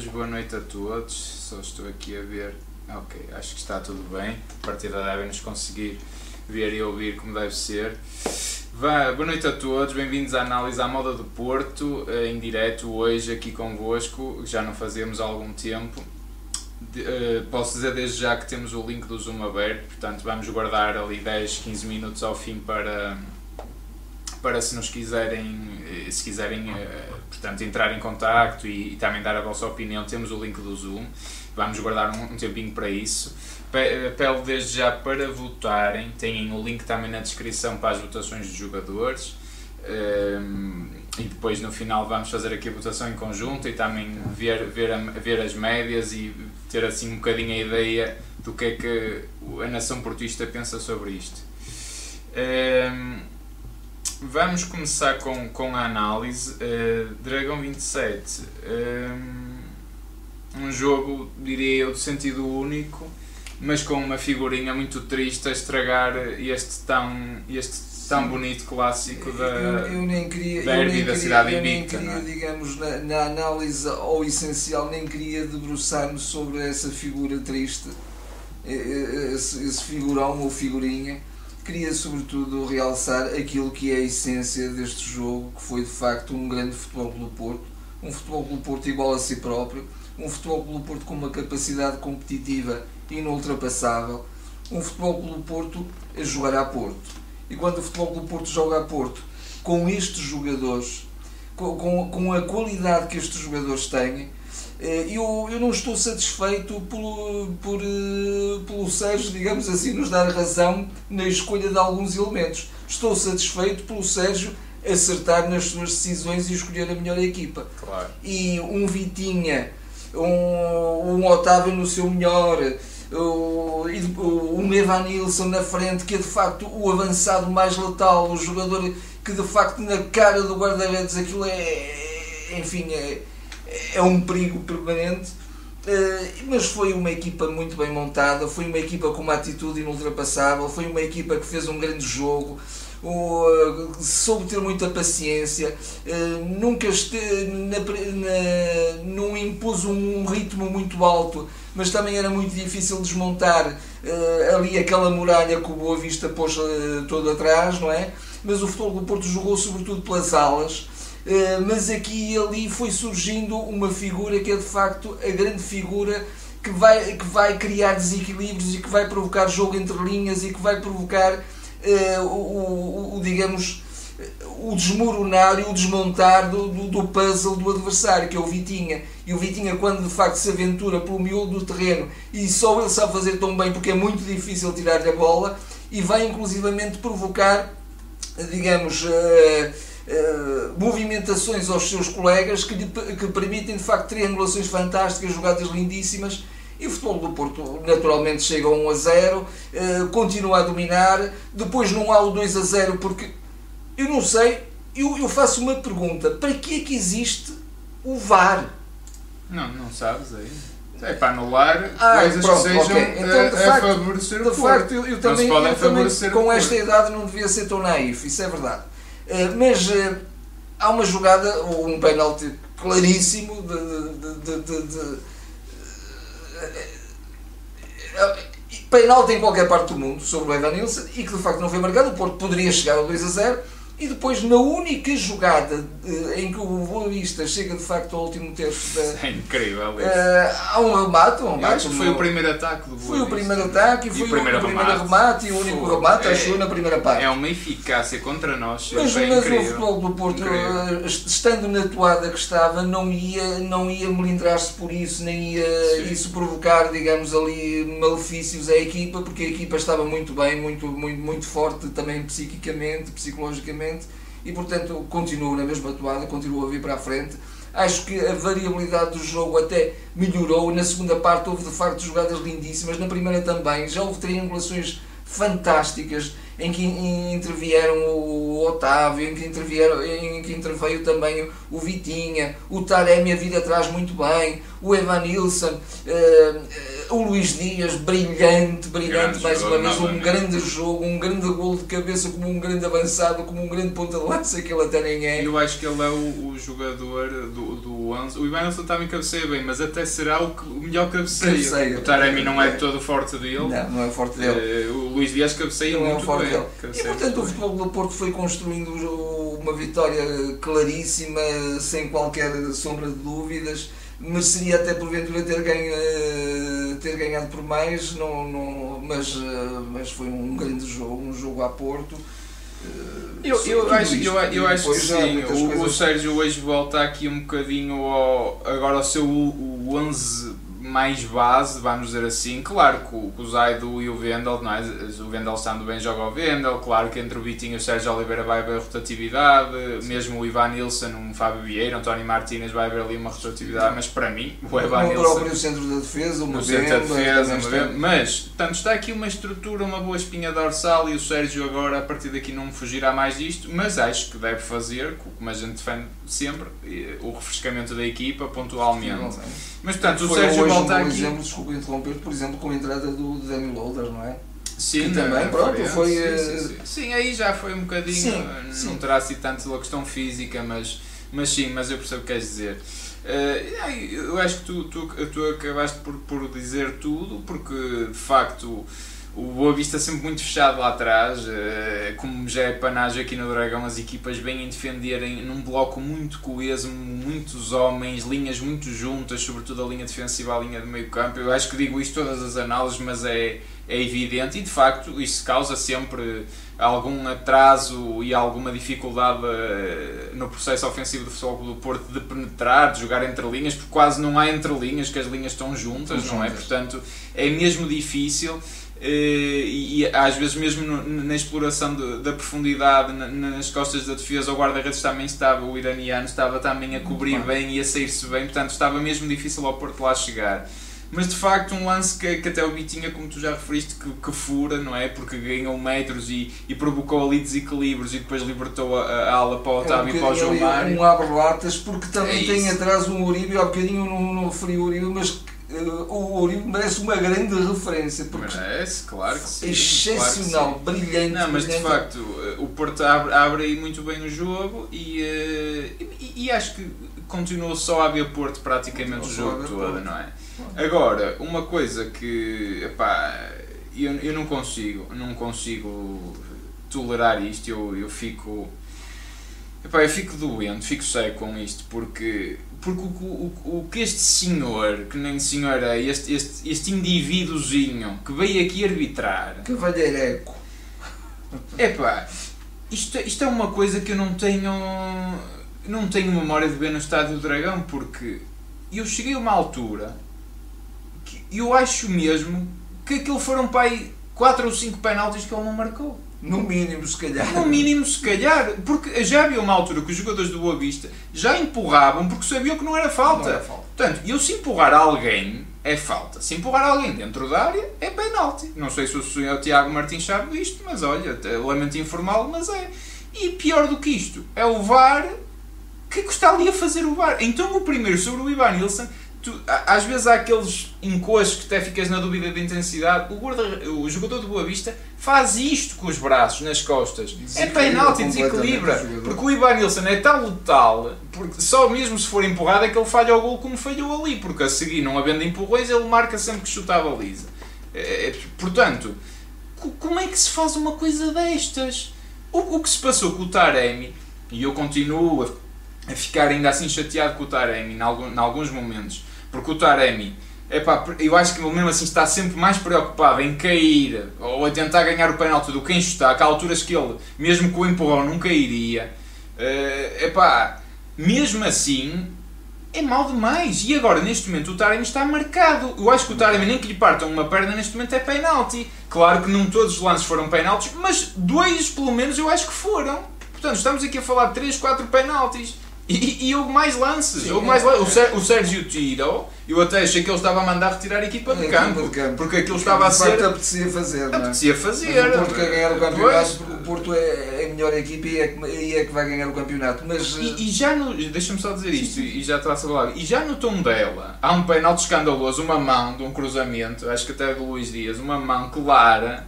boa noite a todos. Só estou aqui a ver. Ok, acho que está tudo bem. A partida devem nos conseguir ver e ouvir como deve ser. Vá, boa noite a todos, bem-vindos à análise à moda do Porto, eh, em direto hoje aqui convosco, já não fazemos há algum tempo. De, uh, posso dizer desde já que temos o link do Zoom aberto, portanto vamos guardar ali 10, 15 minutos ao fim para, para se nos quiserem, eh, se quiserem uh, portanto, entrar em contacto e, e, também dar a vossa opinião, temos o link do Zoom, vamos guardar um, um tempinho para isso. Apelo desde já para votarem, têm o link também na descrição para as votações dos jogadores. Um, e depois no final vamos fazer aqui a votação em conjunto e também ver, ver, ver as médias e ter assim um bocadinho a ideia do que é que a nação portista pensa sobre isto. Um, vamos começar com, com a análise. Uh, Dragão 27, um, um jogo, diria eu, de sentido único, mas com uma figurinha muito triste a estragar este tão, este tão bonito clássico da eu, eu nem queria, da cidade eu nem invicta. queria, é? digamos, na, na análise ao essencial, nem queria debruçar-me sobre essa figura triste, esse, esse figurão ou figurinha. Queria, sobretudo, realçar aquilo que é a essência deste jogo, que foi de facto um grande futebol pelo Porto, um futebol pelo Porto igual a si próprio, um futebol pelo Porto com uma capacidade competitiva inultrapassável, um futebol pelo Porto a jogar a Porto. E quando o futebol pelo Porto joga a Porto, com estes jogadores, com, com, com a qualidade que estes jogadores têm, eu, eu não estou satisfeito por, por, pelo Sérgio, digamos assim, nos dar razão na escolha de alguns elementos. Estou satisfeito pelo Sérgio acertar nas suas decisões e escolher a melhor equipa. Claro. E um Vitinha, um, um Otávio no seu melhor, o, um Evan Nilsson na frente, que é de facto o avançado mais letal, o jogador que de facto na cara do guarda-redes aquilo é, enfim, é, é um perigo permanente. mas foi uma equipa muito bem montada, foi uma equipa com uma atitude inultrapassável, foi uma equipa que fez um grande jogo, soube ter muita paciência, nunca este, na, na, não impôs um ritmo muito alto, mas também era muito difícil desmontar ali aquela muralha que o Boa Vista pôs todo atrás, não é? Mas o futebol do Porto jogou sobretudo pelas alas, mas aqui e ali foi surgindo uma figura que é de facto a grande figura que vai, que vai criar desequilíbrios e que vai provocar jogo entre linhas e que vai provocar uh, o, o, o, digamos o desmoronar e o desmontar do, do, do, puzzle do adversário, que é o Vitinha. E o Vitinha, quando de facto se aventura pelo miolo do terreno e só ele sabe fazer tão bem porque é muito difícil tirar-lhe a bola e vai inclusivamente provocar, digamos. Uh, Uh, movimentações aos seus colegas que, lhe, que permitem de facto triangulações fantásticas, jogadas lindíssimas e o futebol do Porto naturalmente chega a 1 a 0, uh, continua a dominar, depois não há o 2 a 0 porque eu não sei, eu, eu faço uma pergunta, para que é que existe o VAR? Não, não sabes aí. É para anular ah, coisas pronto, que sejam okay. então, a, de facto, a favorecer de o Porto. facto, eu, eu também, eu também com esta idade não devia ser tão naif, isso é verdade. Uh, mas uh, há uma jogada, um penalti claríssimo de, de, de, de penalti em qualquer parte do mundo sobre o Evan e que de facto não foi marcado, o Porto poderia chegar ao 2 a 0 e depois na única jogada em que o Boa Vista chega de facto ao último terço da, É incrível isso. uh, há um remate, um remate foi o primeiro ataque do Boa foi o primeiro ataque e E foi o primeiro remate. e o único Foi. remate, É- achou na primeira parte. É uma eficácia contra nós. Mas, é mas o futebol do Porto, Incrível. eh, estando na toada que estava, não ia, não ia melindrar-se por isso, nem ia Sim. isso provocar, digamos, ali malefícios à equipa, porque a equipa estava muito bem, muito, muito, muito forte também psiquicamente, psicologicamente, e portanto continuou na mesma toada, continuou a vir para a frente. Acho que a variabilidade do jogo até melhorou. Na segunda parte houve de facto jogadas lindíssimas, na primeira também. Já houve triangulações fantásticas em que intervieram o Otávio, em que, intervieram, em que interveio também o Vitinha, o Taremi a vir atrás muito bem, o Evanilson, uh, o Luís Dias, brilhante, brilhante grande mais uma vez, um grande jogo, um grande gol de cabeça, como um grande avançado, como um grande ponta de lança que ele até nem é. Eu acho que ele é o, o jogador do, do 11. O Evanilson também cabeceia bem, mas até será o, que, o melhor cabeceio. cabeceia. O Taremi não é todo forte dele. Não, não é forte dele. Uh, o Luís Dias cabeceia não muito é bem. Dele. E portanto o Futebol do Porto foi construindo uma vitória claríssima, sem qualquer sombra de dúvidas mereceria até porventura ter, ganho, ter ganhado por mais, não, não, mas, mas foi um grande jogo, um jogo a Porto. Eh, eu, eu, acho, eu, eu acho que sim, o, coisas... o Sérgio hoje volta aqui um bocadinho ao, agora ao seu o 11 mais base, vamos dizer assim. Claro que o, o Zaido e o Vendel, não é? o Vendel estando bem joga o Vendel, claro que entre o Vitinho e o Sérgio Oliveira vai haver rotatividade, mesmo o Ivan Nilsson, um Fábio Vieira, um Tony Martínez vai haver ali uma rotatividade, mas para mim o Ivan Nilsson... O próprio centro da defesa, o centro da defesa, mas, portanto, está aqui uma estrutura, uma boa espinha dorsal e o Sérgio agora, a partir daqui, não fugirá mais disto, mas acho que deve fazer, como a gente defende sempre, o refrescamento da equipa pontualmente. Mas portanto, o Sérgio volta aqui. exemplo, desculpa interromper, por exemplo, com a entrada do Daniel Loader, não é? Sim, que também, pronto, foi. Sim, sim, sim. sim, aí já foi um bocadinho. Sim, não sim. terá sido tanto a questão física, mas, mas sim, mas eu percebo o que queres dizer. Uh, eu acho que tu, tu, tu acabaste por, por dizer tudo, porque de facto o Boa Vista sempre muito fechado lá atrás, eh, como já é panagem aqui no Dragão, as equipas vêm defenderem num bloco muito coeso, muitos homens, linhas muito juntas, sobretudo a linha defensiva, a linha de meio campo. Eu acho que digo isto todas as análises, mas é, é evidente e de facto isso causa sempre algum atraso e alguma dificuldade eh, no processo ofensivo do Futebol do Porto de penetrar, de jogar entre linhas, porque quase não há entre linhas, que as linhas estão juntas, não é? Portanto, é mesmo difícil. Eh, e, às vezes mesmo na exploração de, da profundidade nas costas da defesa o guarda-redes também estava, o iraniano estava também a cobrir bem e a sair-se bem, portanto estava mesmo difícil ao Porto lá chegar. Mas de facto um lance que, que até o Bitinha, como tu já referiste, que, que fura, não é? Porque ganhou metros e, e provocou ali desequilíbrios e depois libertou a, a ala para o Otávio é um e para o João Mário. Um abre-latas, porque também é tem atrás um Uribe, há bocadinho não, não referi o Uribe, mas o Uribe merece uma grande referência. Porque merece, claro que sim. Excepcional, claro sim. brilhante. Não, mas brilhante. de facto, o Porto abre, abre aí muito bem o jogo e, eh, e, e acho que continuou só a haver Porto praticamente o jogo todo, não é? Agora, uma coisa que epá, eu, eu não consigo, não consigo tolerar isto, eu, eu fico. Epá, eu fico doente, fico seco com isto, porque porque o, o, o que este senhor, que nem senhor é, este, este, este indivíduozinho que veio aqui arbitrar. Cavalheireco. Epá, isto, isto é uma coisa que eu não tenho. Não tenho memória de ver no Estádio do Dragão, porque eu cheguei a uma altura que eu acho mesmo que aquilo foram para aí 4 ou 5 penaltis que ele não marcou. No mínimo, se calhar. No mínimo, se calhar. Porque já havia uma altura que os jogadores do Boa Vista já empurravam porque sabiam que não era falta. Não era falta. Portanto, eu se empurrar alguém, é falta. Se empurrar alguém dentro da área, é penalti. Não sei se o senhor Tiago Martins sabe disto, mas olha, lamento informal, mas é. E pior do que isto, é o VAR que está ali a fazer o VAR. Então o primeiro sobre o Ivan Nilsson Tu, às vezes há aqueles encostos que até ficas na dúvida de intensidade. O, guarda, o jogador de Boa Vista faz isto com os braços nas costas. É penalti, desequilibra. Porque o Ivan Nilsson é tão letal, porque só mesmo se for empurrado é que ele falha o gol como falhou ali. Porque a seguir, não havendo empurrões, ele marca sempre que chuta a baliza. É, é, portanto, como é que se faz uma coisa destas? O, o que se passou com o Taremi, e eu continuo a, a ficar ainda assim chateado com o Taremi em alguns momentos porque o Taremi, epá, eu acho que ele mesmo assim está sempre mais preocupado em cair ou a tentar ganhar o penalti do que em chutar, que há alturas que ele, mesmo com o empurrão, nunca iria. Uh, epá, mesmo assim, é mal demais. E agora, neste momento, o Taremi está marcado. Eu acho que o Taremi, nem que lhe partam uma perna, neste momento é penalti. Claro que não todos os lances foram penaltis, mas dois, pelo menos, eu acho que foram. Portanto, estamos aqui a falar de 3, 4 penaltis. E, e houve mais lances. Sim, houve mais é, lan- o, é. Sé- o Sérgio tirou, eu até achei que ele estava a mandar retirar a equipa de A equipa campo. de campo. Porque aquilo estava a ser. apetecia fazer, não é? Apetecia Mas fazer. o Porto quer ganhar o campeonato Pois. porque o Porto é a melhor equipa e é, que, e é que vai ganhar o campeonato. Mas E, e já no. Deixa-me só dizer isto, e já está a falar. E já no tom dela, há um penalti escandaloso, uma mão de um cruzamento, acho que até é do Luís Dias, uma mão clara.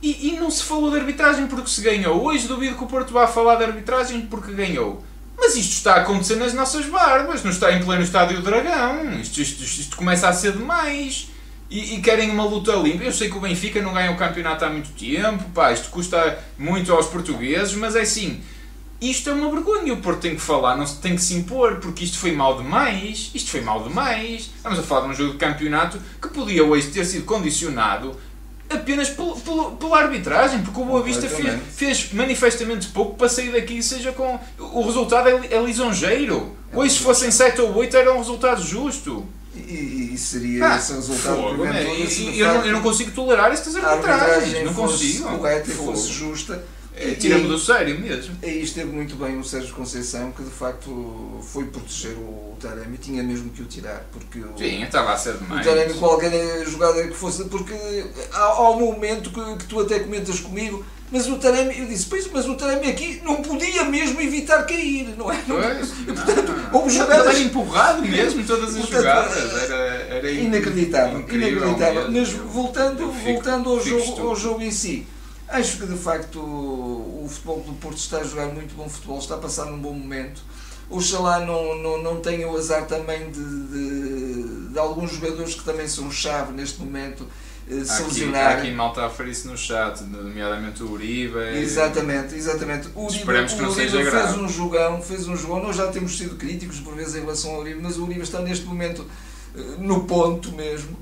E, e não se falou de arbitragem porque se ganhou. Hoje duvido que o Porto vá falar de arbitragem porque ganhou. Mas isto está a acontecer nas nossas barbas, não está em pleno estádio Dragão. Isto, isto, isto, isto começa a ser demais. E, e querem uma luta limpa. Eu sei que o Benfica não ganha o campeonato há muito tempo, pá, isto custa muito aos portugueses, mas é assim. Isto é uma vergonha, o Porto tem que falar, não tem que se impor, porque isto foi mal demais, isto foi mal demais. Estamos a falar de um jogo de campeonato que podia hoje ter sido condicionado apenas pelo, pelo- pela arbitragem, porque o Boa Vista fez, fez manifestamente pouco para sair daqui, seja com. O resultado é, é lisonjeiro. Hoje, se fossem 7 ou 8, era um resultado justo. e, e seria Ah, esse resultado fogo, né? E- eu, não, eu não consigo tolerar estas arbitragens. Não consigo. correta e fosse justa. É, Tira-me e- do sério mesmo. Aí esteve muito bem o Sérgio Conceição, que de facto foi proteger o Taremi, tinha mesmo que o tirar, porque o, Sim, estava a ser o demais. Taremi, qualquer jogada que fosse, porque há, há um momento que, que tu até comentas comigo, mas o Taremi, eu disse, pois, mas o Taremi aqui não podia mesmo evitar cair, não é? Não, Pois, e, não. portanto, houve Ele jogadas era empurrado mesmo, todas as Portanto, jogadas. Era, era inacreditável, inacreditável. mesmo. Mas voltando, fico- voltando ao, jogo, ao jogo em si, acho que de facto o futebol do Porto está a jogar muito bom futebol, está a passar num bom momento. Oxalá não, não, não tenha o azar também de, de, de alguns jogadores que também são chave neste momento eh, se Há aqui, lesionarem. aqui malta a referir-se no chat, nomeadamente o Uribe. Exatamente, exatamente. O Uribe, Esperemos que não o Uribe seja fez grave. um jogão, fez um jogão. Nós já temos sido críticos por vezes em relação ao Uribe, mas o Uribe está neste momento eh, no ponto mesmo.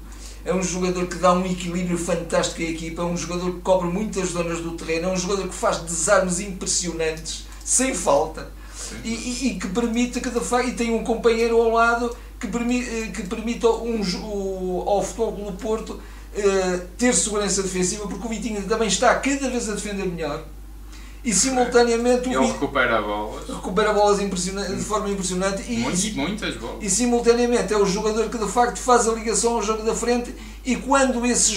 É um jogador que dá um equilíbrio fantástico à equipa, é um jogador que cobre muitas zonas do terreno, é um jogador que faz desarmes impressionantes, sem falta, e, e- e que permite que de facto, e tem um companheiro ao lado que permite, que permite um, o- ao Futebol Clube do Porto eh, ter segurança defensiva, porque o Vitinho também está cada vez a defender melhor. E simultaneamente o Ele recupera bolas. recupera bolas de forma impressionante e, Muitas, muitas bolas. e simultaneamente é o jogador que de facto faz a ligação ao jogo da frente e quando esse,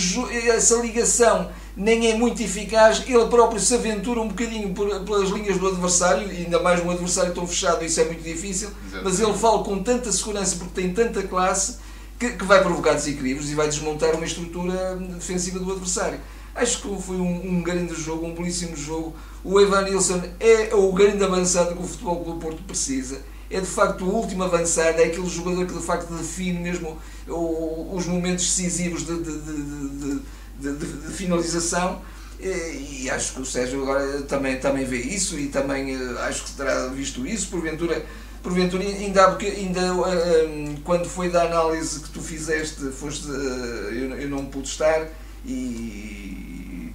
essa ligação nem é muito eficaz, ele próprio se aventura um bocadinho pelas linhas do adversário, e ainda mais um adversário tão fechado, isso é muito difícil, mas ele fala com tanta segurança porque tem tanta classe que, que vai provocar desequilíbrios e vai desmontar uma estrutura defensiva do adversário. Acho que foi um, um grande jogo, um belíssimo jogo. O Evan Nilsson é o grande avançado que o Futebol do Porto precisa. É de facto o último avançado, é aquele jogador que de facto define mesmo os momentos decisivos de, de- de- de- finalização. E, acho que o Sérgio agora também, também vê isso e também eh, acho que terá visto isso. Porventura, porventura ainda, há ainda eh, eh, quando foi da análise que tu fizeste, foste, eu, eu não pude estar e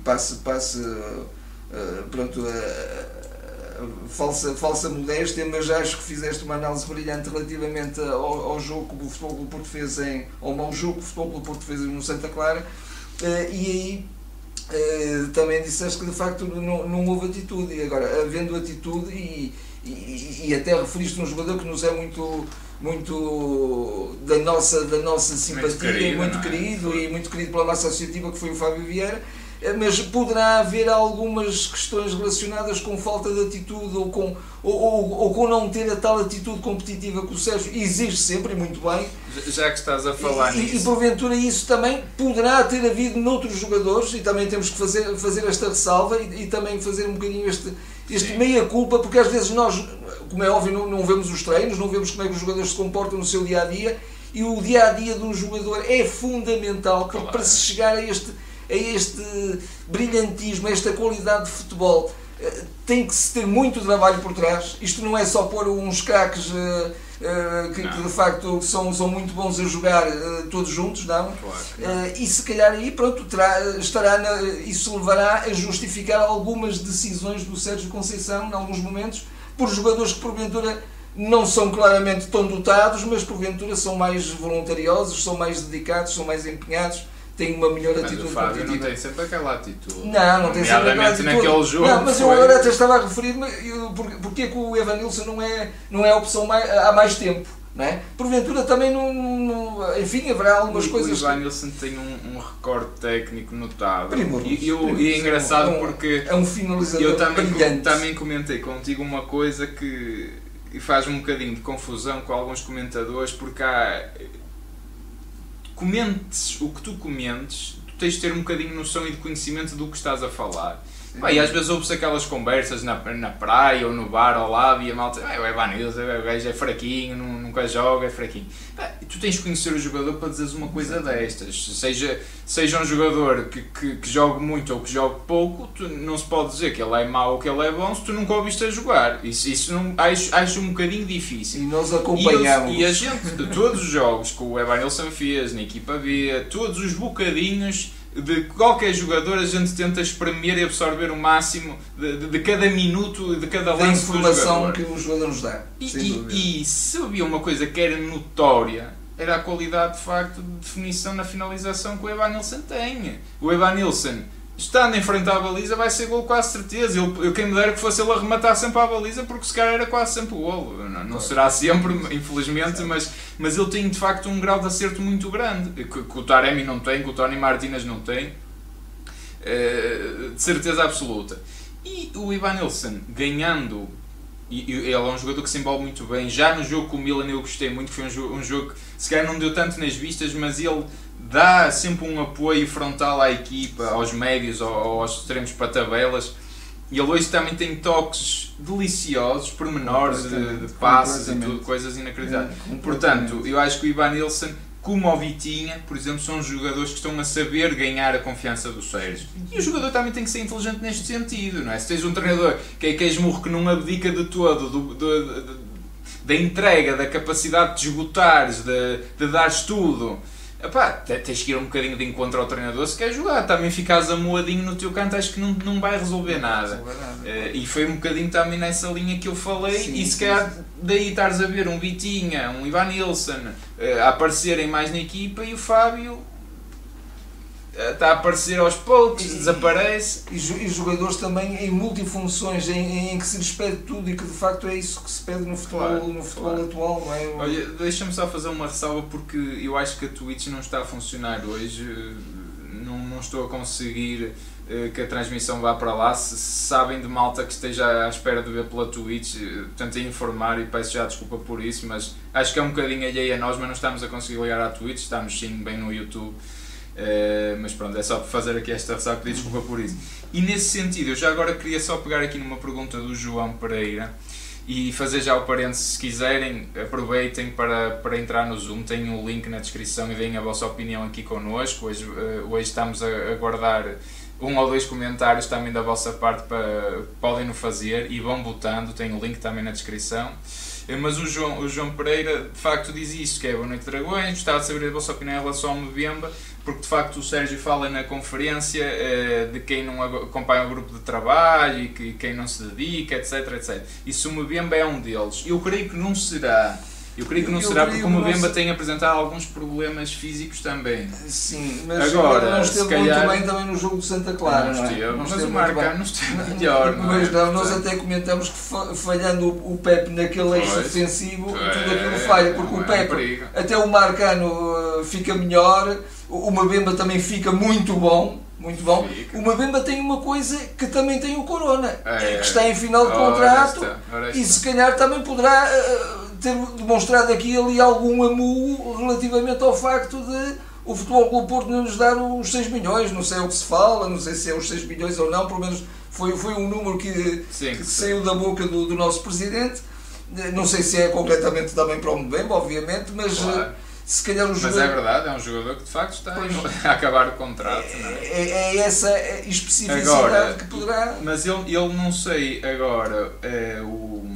passe, passe eh, pronto, eh, falsa, falsa modéstia, mas acho que fizeste uma análise brilhante relativamente ao, ao jogo que o Futebol Clube Porto fez em, ao mau jogo que o Futebol Clube Porto fez no Santa Clara eh, e aí eh, também disseste que de facto não, não houve atitude e agora havendo atitude e, e, e até referiste um jogador que nos é muito muito da nossa da nossa simpatia querido, e muito é? querido e muito querido pela massa associativa que foi o Fábio Vieira eh, mas poderá haver algumas questões relacionadas com falta de atitude ou com, ou, ou, ou com não ter a tal atitude competitiva que o Sérgio exige sempre, e muito bem, Já que estás a falar e, e, e nisso. porventura isso também poderá ter havido noutros jogadores e também temos que fazer, fazer esta ressalva e, e também fazer um bocadinho este, este meia-culpa, porque às vezes nós, como é óbvio, não, não vemos os treinos, não vemos como é que os jogadores se comportam no seu dia-a-dia e o dia-a-dia de um jogador é fundamental Claro. para se chegar a este, a este brilhantismo, a esta qualidade de futebol eh, tem que se ter muito trabalho por trás. Isto não é só pôr uns craques eh, que, que de facto são, são muito bons a jogar eh, todos juntos, não? Claro não. Eh, e se calhar aí pronto, terá, estará na, isso levará a justificar algumas decisões do Sérgio Conceição em alguns momentos por jogadores que porventura não são claramente tão dotados, mas porventura são mais voluntariosos, são mais dedicados, são mais empenhados, tem uma melhor Mas atitude o Fábio não tem sempre aquela atitude. Não, não tem sempre aquela atitude. naquele jogo. Não, mas eu foi- agora até estava a referir-me eu- por- porque é que o Evanilson não é, não é a opção mai- há mais tempo. Não é? Porventura também não, não- Enfim, haverá algumas o, coisas. O Ivan Nilsson tem um, um recorde técnico notável. Primoroso, E, eu- primoroso. e é engraçado É um- porque É um finalizador eu também, brilhante. também comentei contigo uma coisa que faz um bocadinho de confusão com alguns comentadores porque há. Comentes o que tu comentes, tu tens de ter um bocadinho de noção e de conhecimento do que estás a falar. Pá, e às vezes ouve-se aquelas conversas na, na praia ou no bar ao lado e a malta, ah, o Evan Nilsson, o gajo é fraquinho, nu- nunca joga, é fraquinho. Pá, e tu tens de conhecer o jogador para dizeres uma coisa destas. Seja, seja um jogador que, que, que jogue muito ou que jogue pouco, tu não se pode dizer que ele é mau ou que ele é bom se tu nunca o viste a jogar. Isso, isso não, acho, acho um bocadinho difícil. E nós E, acompanhamos. eles- e a gente, de todos os jogos que o Evan Nilsson fez na equipa B, todos os bocadinhos de qualquer jogador, a gente tenta espremer e absorver o máximo de, de- de cada minuto e de cada da lance do informação que o jogador nos dá. E, e- e se havia uma coisa que era notória, era a qualidade de facto de definição na finalização que o Evan Nilsson tem. O Evan Nilsson, estando em frente à baliza, vai ser gol quase certeza. Eu, eu quem me dera que fosse ele a rematar sempre à baliza, porque se calhar era quase sempre gol. Não, não será sempre, infelizmente, mas, mas ele tem de facto um grau de acerto muito grande, que, que o Taremi não tem, que o Tony Martínez não tem. Eh, de certeza absoluta. E o Ivan Nilsson ganhando, e, e ele é um jogador que se envolve muito bem. Já no jogo com o Milan eu gostei muito, foi um jogo, um jogo que se calhar não deu tanto nas vistas, mas ele dá sempre um apoio frontal à equipa, aos médios, ao- aos extremos para tabelas. E ele hoje também tem toques deliciosos, pormenores de, de passes e tudo, coisas inacreditáveis. É, Portanto, eu acho que o Ivan Nilsson, como o Vitinha, por exemplo, são jogadores que estão a saber ganhar a confiança do Sérgio. E o jogador também tem que ser inteligente neste sentido, não é? Se tens um treinador que é, que é esmurro que não abdica de todo, do, do- do- da entrega, da capacidade de esgotares, de, de dares tudo. Epá, te- tens que ir um bocadinho de encontro ao treinador se quer jogar. Também ficas amoadinho no teu canto, acho que não, não vai resolver nada. Eh, e foi um bocadinho também nessa linha que eu falei, Sim, e se calhar daí estares a ver um Vitinha, um Ivan Nilsson a aparecerem mais na equipa e o Fábio está a aparecer aos poucos, E- desaparece. E, jo- e jogadores também em multifunções, em, em que se lhes pede tudo e que de facto é isso que se pede no futebol, Claro, no futebol claro. atual, não é? Olha, deixa-me só fazer uma ressalva porque eu acho que a Twitch não está a funcionar hoje. eh, Não, não estou a conseguir eh, que a transmissão vá para lá. Se, sabem de malta que esteja à espera de ver pela Twitch, eh, tentem informar e peço já desculpa por isso, mas acho que é um bocadinho alheio a nós, mas não estamos a conseguir ligar à Twitch, estamos sim bem no YouTube. Eh, mas pronto, é só fazer aqui esta ressalva, pedir desculpa por isso. E nesse sentido, eu já agora queria só pegar aqui numa pergunta do João Pereira e fazer já o parênteses, se quiserem, aproveitem para, para entrar no Zoom, tem o link na descrição e deem a vossa opinião aqui connosco. Hoje, eh, hoje estamos a aguardar um ou dois comentários também da vossa parte para podem no fazer e vão votando, tem o link também na descrição. Eh, Mas o João, o João Pereira de facto diz isto, que é Boa Noite Dragões, gostava de saber a vossa opinião em relação ao Mbemba, porque de facto o Sérgio fala na conferência eh, de quem não acompanha o grupo de trabalho e que quem não se dedica, etc, etc. E se o Mbemba é um deles, eu creio que não será. Eu creio que não Eu será porque o Mbemba se- tem apresentado alguns problemas físicos também. Sim, mas Agora, não esteve calhar- muito bem também no jogo de Santa Clara, não, não é? esteve, Não mas esteve o Marcano não esteve melhor, não é? Mas não, nós até comentamos que fa- falhando o Pepe naquele eixo defensivo, tudo É, aquilo falha, porque é o Pepe, perigo. até o Marcano uh, fica melhor, o Mabemba também fica muito bom, muito bom. Fica. O Mabemba tem uma coisa que também tem o Corona, É. que está em final de Ora contrato está, ora e se calhar também poderá uh, ter demonstrado aqui ali algum amu relativamente ao facto de o Futebol Clube Porto não nos dar os 6 milhões, não sei o que se fala, não sei se é os 6 milhões ou não, pelo menos foi, foi um número que, Sim, que sim. saiu da boca do, do nosso Presidente. Eh, Não sei se é completamente também para o Mbemba, obviamente, mas Claro. Se calhar o Mas é jogador... verdade, é um jogador que de facto está Pois. a acabar o contrato, não é? É, é essa especificidade Agora, que poderá... Mas ele, ele não sei agora, é, o,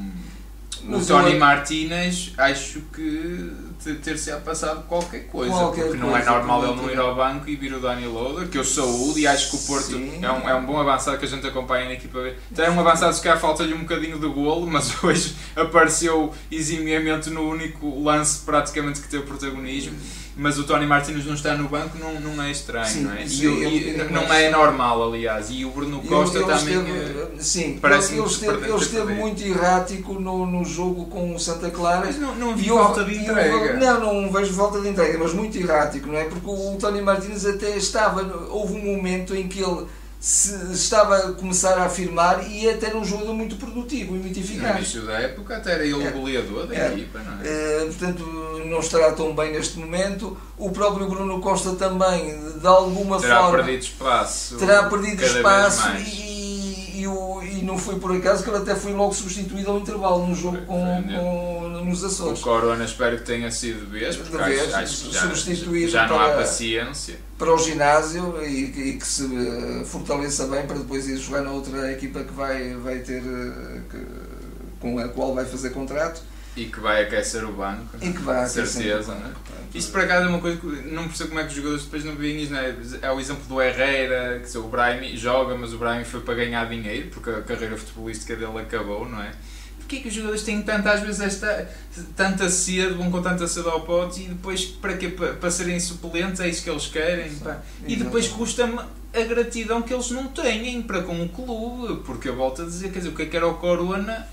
o Tony eu- Martínez, acho que te- ter-se passado qualquer coisa, Qualquer porque não é normal ele não ir ao banco e vir o Dani Loader, que eu saúdo e acho que o Porto Sim. é um, é um bom avançado que a gente acompanha na equipa B. Então é um avançado se calhar falta-lhe um bocadinho de golo, mas hoje apareceu eximiamente no único lance praticamente que teve protagonismo. Mas o Tony Martins não está no banco não, não é estranho, Sim, não é? isso E, o- é- e é não é normal, aliás. E o Bruno Ele- Costa ele também. esteve- eh, sim, parece-me ele esteve, ele esteve muito errático no, no jogo com o Santa Clara. Mas não, não vi falta de entrega. não, não vejo falta de entrega, mas muito errático, não é? Porque o Tony Martins até estava, houve um momento em que ele se estava a começar a afirmar e até era um jogador muito produtivo e muito No eficaz. início da época até era ele É. o goleador da É. equipa, não é? Eh, portanto, não estará tão bem neste momento. O próprio Bruno Costa também, de alguma Terá forma, perdido espaço. terá perdido espaço não foi por acaso que ele até foi logo substituído ao intervalo no jogo com, com, nos O Açores. Corona espero que tenha sido de vez, porque De acho, vez, acho que já, substituído já não há para- paciência. Para o ginásio e, que- e que se eh, fortaleça bem para depois ir jogar na outra equipa que vai, vai ter eh, que- com a qual vai fazer contrato E que vai aquecer o banco. e que vai Com certeza, não é? Isso por acaso é uma coisa que não percebo como é que os jogadores depois não veem isso, não é? É o exemplo do Herrera, que o Brahim joga, mas o Brahim foi para ganhar dinheiro, porque a carreira futebolística dele acabou, não é? Porquê que os jogadores têm tanta, às vezes, esta, tanta sede, vão com tanta sede ao pote e depois, para quê? Para, para serem suplentes, é isso que eles querem. E depois custa-me a gratidão que eles não têm para com o clube, porque eu volto a dizer, quer dizer, o que é que era o Corona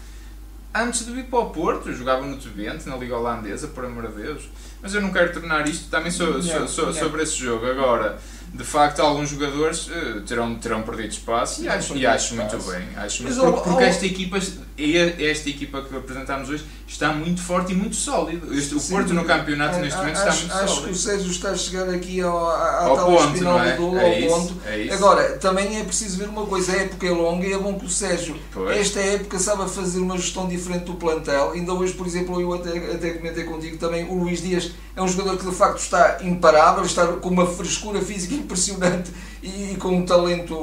antes de vir para o Porto, eu jogava no Twente, na Liga Holandesa, por amor de Deus. Mas eu não quero tornar isto também so, sobre esse jogo. Agora, de facto, alguns jogadores eh, terão, terão perdido espaço e acho, e acho muito espaço. bem. Acho muito, porque porque esta equipa, esta equipa que apresentámos hoje está muito forte e muito sólido. Este- o Sim, Porto no campeonato a- neste momento está acho, muito acho que sólido. o Sérgio está a chegar aqui ao, Ao tal ponto, espinal é? do É ao isso, ponto. é. Agora, também é preciso ver uma coisa, a época é longa e é bom que o Sérgio, Pois. esta época, sabe fazer uma gestão diferente do plantel. Ainda hoje, por exemplo, eu até, até comentei contigo também, o Luís Dias é um jogador que de facto está imparável, está com uma frescura física impressionante e, e com um talento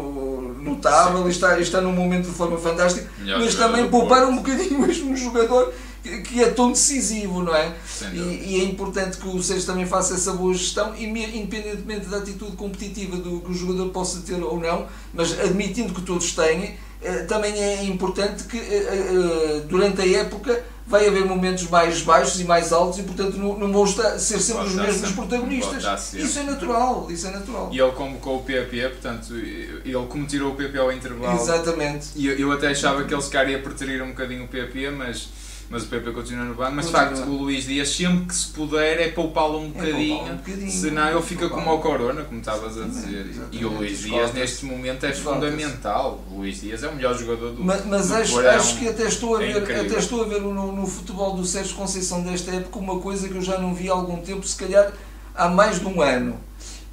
notável, está, está num momento de forma fantástica, Melhor mas também poupar um bocadinho mesmo um jogador que, é tão decisivo, não é? E, e é importante que o Sérgio também faça essa boa gestão, e me- independentemente da atitude competitiva do que o jogador possa ter ou não, mas admitindo que todos têm, eh, também é importante que eh, eh, durante a época vai haver momentos mais baixos e mais altos e portanto não, não vão estar, ser sempre os mesmos sempre, protagonistas. Isso é natural, isso é natural. E ele convocou o PP, portanto, ele como tirou o PP ao intervalo. Exatamente. E eu, eu até achava que ele se calhar ia um bocadinho o PP, mas, mas o PP continua no banco. Mas de facto, o Luís Dias, sempre que se puder, é poupá-lo um É bocadinho. um bocadinho. senão ele fica como ao Corona, como estavas a dizer. Exatamente, E o Luís. Dias, As neste momento, é fundamental. O Luís Dias é o melhor jogador do Mas, mas do acho, acho que até estou a é ver, incrível. até estou a ver no, no futebol do Sérgio Conceição desta época uma coisa que eu já não vi há algum tempo, se calhar há mais de um ano.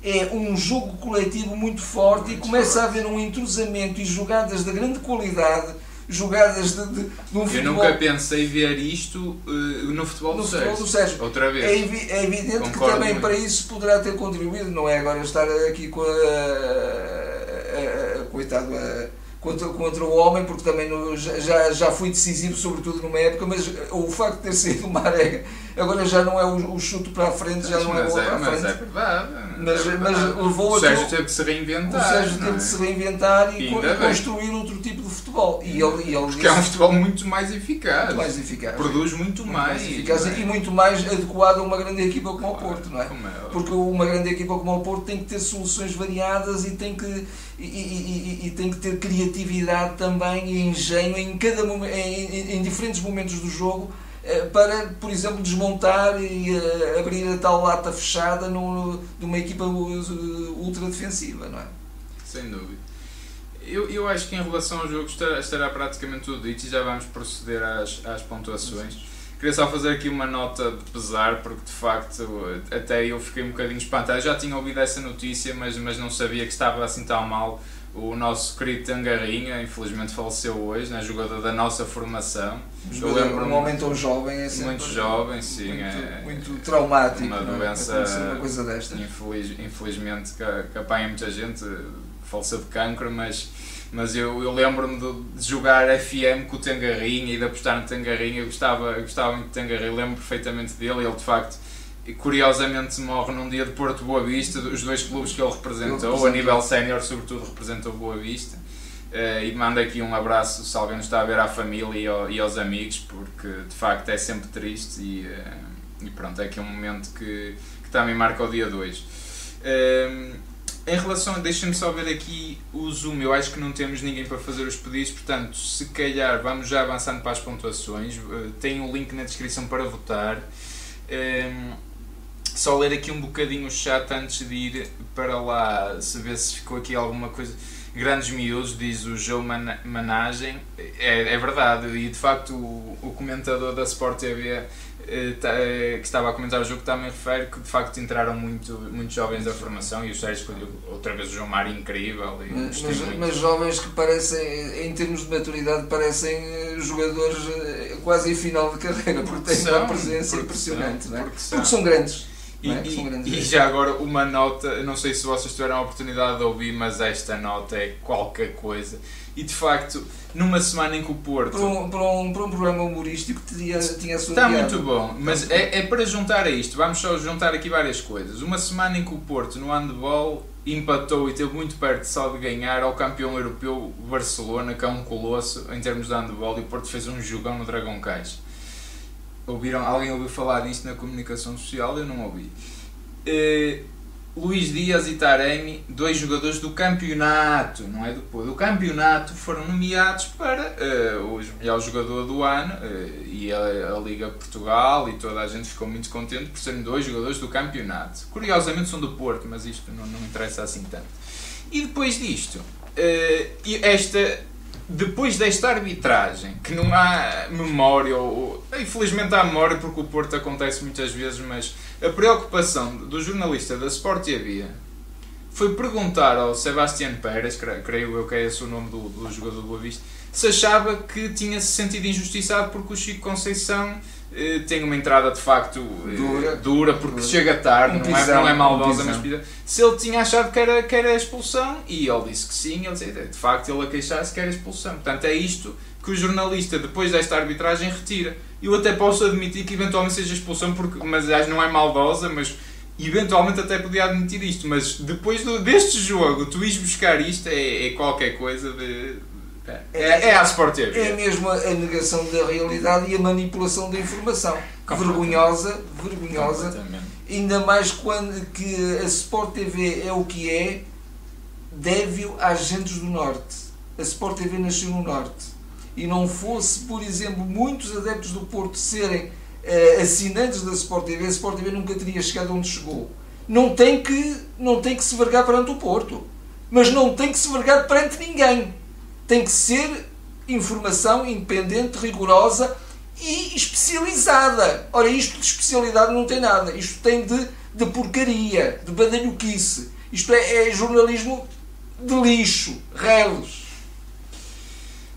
É um jogo coletivo muito forte Muito e começa forte. a haver um entrosamento e jogadas de grande qualidade, jogadas de, de, de um Eu futebol. nunca pensei ver isto eh, no futebol No do futebol Sérgio. do Sérgio. Outra vez. É, evi- é evidente que Concordo também muito. para isso poderá ter contribuído, não é agora estar aqui com a, a- a- coitado a- contra, contra o homem, porque também no- já- já, foi decisivo, sobretudo numa época, mas o facto de ter sido uma arega agora já não é o, o chute para a frente, já não é mas, bola é, para a mas frente. é. Mas- mas verdade. levou o a Sérgio teve que se O reinventar. Sérgio não teve é? de se reinventar e, co- ainda bem. construir outro tipo de futebol. E ele, e ele Porque é um futebol muito mais eficaz. muito mais eficaz. Produz muito, Muito mais. eficaz não é? e muito mais adequado a uma grande equipa como o Claro, Porto, não é? é. Porque uma grande equipa como o Porto tem que ter soluções variadas e tem que, e, e- e- tem que ter criatividade também e engenho em, cada, em, em- em diferentes momentos do jogo para, por exemplo, desmontar e eh, abrir a tal lata fechada no, de uma equipa ultra defensiva, não é? Sem dúvida. Eu, eu acho que em relação ao jogo estará, estará praticamente tudo dito e já vamos proceder às, às pontuações. Queria só fazer aqui uma nota de pesar, porque de facto até eu fiquei um bocadinho espantado. Já tinha ouvido essa notícia, mas, mas não sabia que estava assim tão mal. O nosso querido Tangarrinha, infelizmente faleceu hoje, né, jogador da nossa formação. Eu lembro-me- um homem tão jovem é Muito jovem, sim. muito, é, muito traumático uma não é? doença- uma coisa desta. Infeliz, infelizmente que, que apanha muita gente, faleceu de cancro, mas, mas eu, eu lembro-me de, de jogar FM com o Tangarrinha e de apostar no Tangarrinha, eu gostava, eu gostava muito de Tangarrinha, eu lembro perfeitamente dele, ele de facto curiosamente morre num dia de Porto Boa Vista, os dois clubes que ele representou, a nível sénior sobretudo representou Boa Vista. Eh, e mando aqui um abraço, se alguém nos está a ver, à família e, ao- e aos amigos, porque de facto é sempre triste e, eh, e pronto, é aqui um momento que, que também marca o dia 2. Um, em relação, deixa-me só ver aqui o Zoom, eu acho que não temos ninguém para fazer os pedidos, portanto, se calhar vamos já avançando para as pontuações. Uh, tem um link na descrição para votar. Um, só ler aqui um bocadinho o chat antes de ir para lá, saber se ficou aqui alguma coisa. Grandes miúdos, diz o João Managem. É, é verdade, e de facto o, o comentador da Sport TV eh, eh, que estava a comentar o jogo também refere que de facto entraram muito, muitos jovens da formação e o Sérgio escolheu outra vez o João Mário incrível. mas, mas, mas, jovens que parecem, em termos de maturidade, parecem eh, jogadores quase em final de carreira, porque, porque têm são, uma presença impressionante, são, não é? porque, porque são grandes. E, é? e, e, já agora uma nota, não sei se vocês tiveram a oportunidade de ouvir, mas esta nota é qualquer coisa. E de facto, numa semana em que o Porto. Para um, para um, para um programa humorístico tinha, tinha a sua Está muito bom, mas é, é para juntar a isto, vamos só juntar aqui várias coisas. Uma semana em que o Porto no handball empatou e esteve muito perto só de ganhar ao campeão europeu Barcelona, que é um colosso em termos de handball, e o Porto fez um jogão no Dragão Caixa. Ouviram, alguém ouviu falar disto na comunicação social? Eu não ouvi. Uh, Luís Dias e Taremi, dois jogadores do campeonato, não é do do campeonato, foram nomeados para uh, o melhor jogador do ano uh, e a, a, Liga Portugal e toda a gente ficou muito contente por serem dois jogadores do campeonato. Curiosamente são do Porto, mas isto não, não interessa assim tanto. E depois disto, uh, esta depois desta arbitragem, que não há memória, ou, infelizmente há memória porque o Porto acontece muitas vezes, mas a preocupação do jornalista da Sport TV foi perguntar ao Sebastián Pérez, creio eu que é esse o nome do, do jogador do Boa Vista, se achava que tinha se sentido injustiçado porque o Chico Conceição tem uma entrada de facto eh, dura, dura porque dura. chega tarde, um não, é, não é maldosa, mas pisa. se ele tinha achado que era, que era expulsão e ele disse que sim, ele disse, de facto ele a queixar-se que era expulsão. Portanto, é isto que o jornalista, depois desta arbitragem, retira. Eu até posso admitir que eventualmente seja expulsão, porque, mas não é maldosa, mas eventualmente até podia admitir isto. Mas depois do, deste jogo, tu ires buscar isto é, é qualquer coisa de é, é, é a Sport TV. É mesmo a negação da realidade e a manipulação da informação. Vergonhosa, vergonhosa. Ainda mais quando que a Sport TV é o que é, deve-o às gentes do Norte. A Sport TV nasceu no Norte. E não fosse, por exemplo, muitos adeptos do Porto serem uh, assinantes da Sport TV, a Sport TV nunca teria chegado onde chegou. Não tem que, não tem que se vergar perante o Porto. Mas não tem que se vergar perante ninguém tem que ser informação independente, rigorosa e especializada. Ora, isto de especialidade não tem nada. Isto tem de, de porcaria, de badalhoquice. Isto é, é jornalismo de lixo, reles.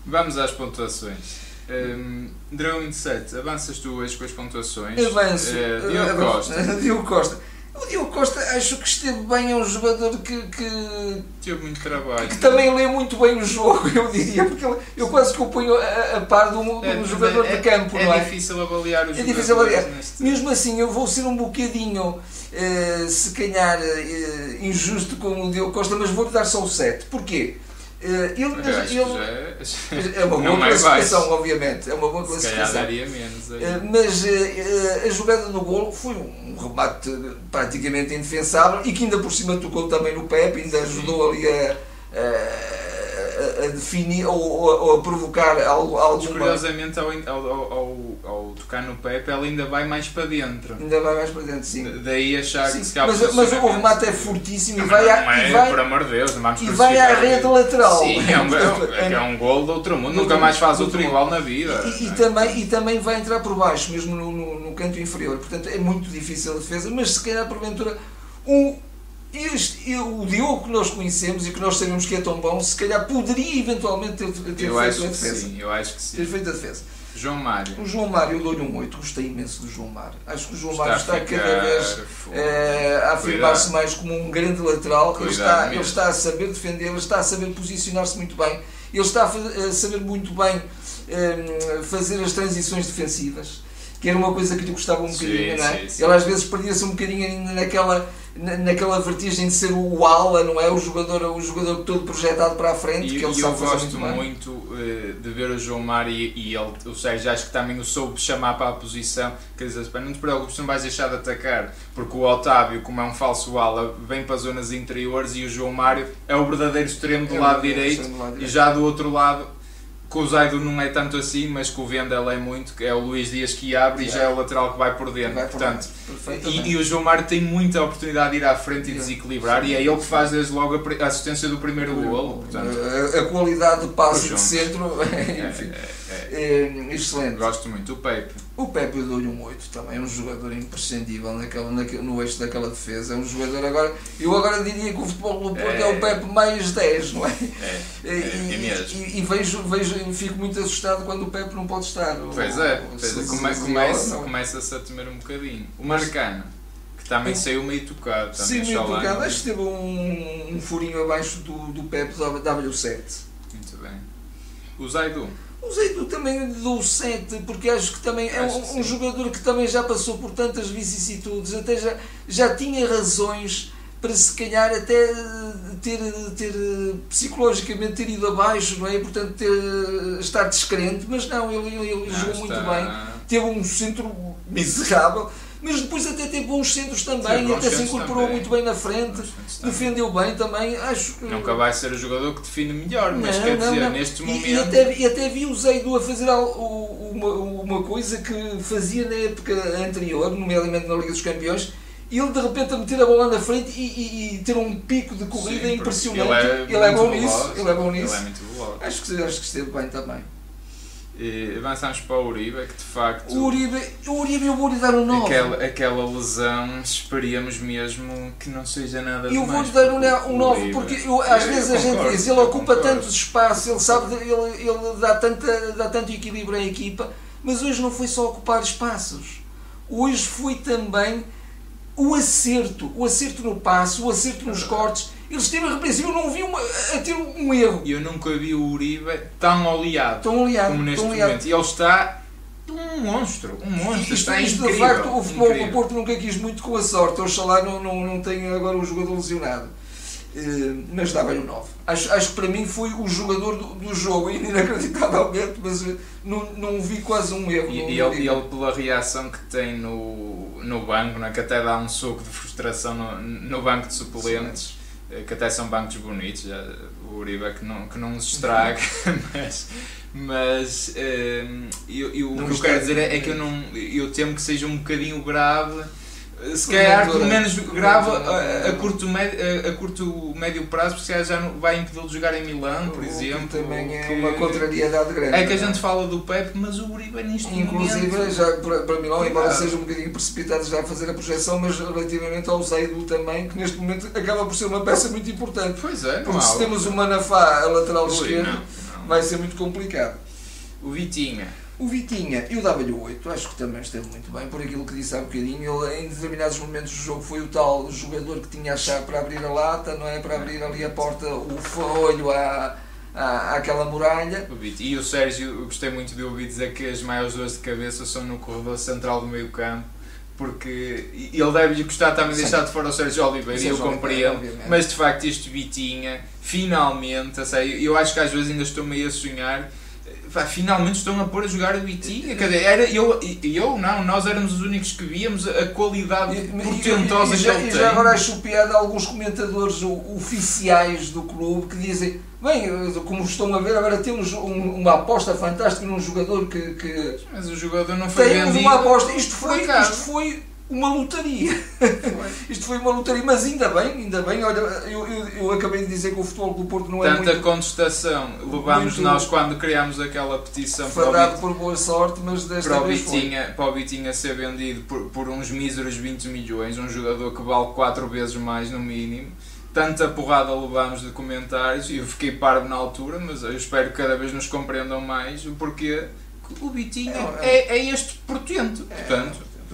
Vamos às pontuações. Um, Drone 7, avanças tu hoje com as pontuações? Avanço. Uh, Diogo Costa. Diogo Costa. O Diogo Costa acho que esteve bem, é um jogador que, que teve muito trabalho. Que também lê muito bem o jogo, eu diria, porque eu quase que o ponho a, a par de um, é, jogador é, de campo, é, não é? É difícil avaliar os É difícil avaliar. Neste... Mesmo assim, eu vou ser um bocadinho, uh, se calhar, uh, injusto com o Diogo Costa, mas vou-lhe dar só o 7. Porquê? Uh, ele, mas ele, é, é uma boa classificação, obviamente. É uma boa classificação. Uh, mas uh, a jogada no golo foi um remate praticamente indefensável e que ainda por cima tocou também no Pepe, ainda ajudou ali a, a a, definir ou, ou, a provocar algo, alguma... Curiosamente, ao, ao, ao, tocar no Pepe, ela ainda vai mais para dentro. Ainda vai mais para dentro, sim. Daí achar sim. que se Mas, mas o remate é fortíssimo não, e vai, não é, e vai, por amor de Deus, não vamos E vai à rede lateral. Sim, é um, é, é um gol de outro mundo, nunca mais faz outro igual na vida. E, e, também, e também vai entrar por baixo, mesmo no, no, no canto inferior. Portanto, é muito difícil a defesa, mas se calhar porventura um este, o Diogo que nós conhecemos e que nós sabemos que é tão bom, se calhar poderia eventualmente ter, ter feito a defesa. Sim, eu acho que sim. Ter feito a defesa. João Mário. O João Mário, eu dou-lhe um 8, gostei imenso do João Mário. Acho que o João Mário está, cada vez é, a afirmar-se mais como um grande lateral. Ele está, ele está a saber defender, ele está a saber posicionar-se muito bem, ele está a saber muito bem um, fazer as transições defensivas que era uma coisa que lhe gostava um Sim, bocadinho, não é? sim, sim. Ele às vezes perdia-se um bocadinho ainda naquela, na- naquela vertigem de ser o ala, não é? O jogador, o jogador todo projetado para a frente, E, que ele e eu sabe fazer gosto muito muito eh, de ver o João Mário e, e ele, o Sérgio acho que também o soube chamar para a posição, quer dizer, "Pá, não te preocupes, não vais deixar de atacar, porque o Otávio, como é um falso ala, vem para as zonas interiores e o João Mário é o verdadeiro extremo do É lado direito do lado e direito. já do outro lado, com o Zaido não é tanto assim, mas com o Vendel é muito, que é o Luís Dias que abre e já é o lateral que vai por dentro, Vai por portanto... dentro. E, e o João Mário tem muita oportunidade de ir à frente e Sim. desequilibrar, e é ele que faz desde logo a assistência do primeiro golo. Portanto, a, a qualidade de passe de centro é, é, é. é excelente. Gosto muito. O Pepe. O Pepe eu dou-lhe um 8 também, é um jogador imprescindível naquela, naquele- no eixo daquela defesa. É um jogador agora. Eu agora diria que o futebol do Porto é, É. o Pepe mais 10, não é? É, E, é, é mesmo. e- e vejo, vejo, fico muito assustado quando o Pepe não pode estar. Pois é, O- pois é. Come- começa- é? começa-se a temer um bocadinho. O Marcano, que também saiu meio tocado. Sim, meio tocado. Acho que teve um, um furinho abaixo do, do Pepe, dava-lhe o 7. Muito bem. O Zaidu. O Zaidu também lhe dou 7, porque acho que também é um, um jogador que também já passou por tantas vicissitudes, até já, já tinha razões para se calhar até eh, ter, ter eh, psicologicamente ter ido abaixo, não é? Portanto, ter, eh, estar descrente, mas não, ele, ele, ele jogou muito bem. Teve um centro miserável, mas depois até teve bons centros também, até se incorporou também. muito bem na frente, defendeu bem também, acho que... Nunca vai ser o jogador que define melhor, mas Não, quer não, dizer, não. neste E- momento. E, até, e até vi o Zeido a fazer uma, uma coisa que fazia na época anterior, nomeadamente na Liga dos Campeões, ele de repente a meter a bola na frente e, e- e ter um pico de corrida Sim, impressionante. Ele é, bom nisso. veloz, Ele é bom nisso. Ele é muito veloz. Acho, que, acho que esteve bem também. E avançamos para o Uribe, que de facto. O Uribe, o Uribe eu vou-lhe dar um 9. Aquela, aquela lesão, esperíamos mesmo que não seja nada Eu vou-lhe dar um, um o 9 Uribe- porque eu, às Eu vezes a gente concordo, diz, ele eu ocupa concordo. tanto espaço, ele sabe, ele, ele dá, tanta, dá tanto equilíbrio à equipa, mas hoje não foi só ocupar espaços. Hoje foi também o acerto, o acerto no passo, o acerto nos cortes. Ele esteve a repreensível, eu não vi uma, a ter um erro. E eu nunca vi o Uribe tão oleado Estão aliados, como neste momento. E ele está um monstro, um monstro, Isto, está isto incrível. de facto, o futebol incrível. do Porto nunca quis muito com a sorte. Oxalá não, não, não tenha agora um jogador lesionado. Eh, mas dava-lhe um 9. Acho, acho que para mim foi o jogador do, do jogo, e inacreditavelmente, mas eh, não, não vi quase um erro. E, e ele, e ele pela reação que tem no, no banco, né, que até dá um soco de frustração no, no banco de suplentes, eh, que até são bancos bonitos, já, o Uribe é que não, que não se estraga, mas, mas eh, eu, eu, o que eu quero dizer é, é que eu, não, eu temo que seja um bocadinho grave. Se calhar dentro, menos grave dentro, a, a curto, médio, a, a curto médio prazo, porque se calhar já não vai impedi-lo de jogar em Milão, por exemplo. Também é que- uma contrariedade grande. é que a não gente fala do Pepe, mas o Uribe é nisto Inclusive, já para, para Milão, embora seja um bocadinho precipitado já a fazer a projeção, mas relativamente ao Zeido também, que neste momento acaba por ser uma peça muito importante. Pois é, Porque se temos o Manafá a lateral esquerdo, vai ser muito complicado. O Vitinha. O Vitinha, eu dava-lhe o 8, acho que também esteve muito bem, por aquilo que disse há bocadinho. Ele, em determinados momentos do jogo, foi o tal jogador que tinha a chave para abrir a lata, não é? Para abrir ali a porta, o ferrolho à, à, àquela muralha. O. E o Sérgio, eu gostei muito de ouvir dizer que as maiores dores de cabeça são no corredor central do meio campo. Porque ele deve-lhe gostar também de Sim. deixar de fora o Sérgio Oliveira, e eu Oliveira, compreendo. obviamente. Mas de facto, este Vitinha, finalmente, sério, eu acho que às vezes ainda estou meio a sonhar. Pá, Finalmente estão a pôr a jogar o. Quer dizer, era, eu, e- eu não, nós éramos os únicos que víamos a qualidade E, e- portentosa e que já, ele e já agora acho piada alguns comentadores oficiais do clube que dizem: bem, como estão a ver, agora temos um- uma aposta fantástica num jogador que, que Mas o jogador não foi temos vendido. uma aposta. Isto foi, isto foi uma lotaria. Isto foi uma lotaria, mas ainda bem, ainda bem. Olha, eu, eu, eu acabei de dizer que o futebol do Porto não é Tanta muito contestação levámos nós quando criámos aquela petição para o, por boa sorte, mas desta para o vez foi. Para o Vitinha ser vendido por, por uns míseros 20 milhões, um jogador que vale 4 vezes mais no mínimo. Tanta porrada levámos de comentários e eu fiquei parvo na altura, mas eu espero que cada vez nos compreendam mais o porquê o Vitinha É, é, é este portento.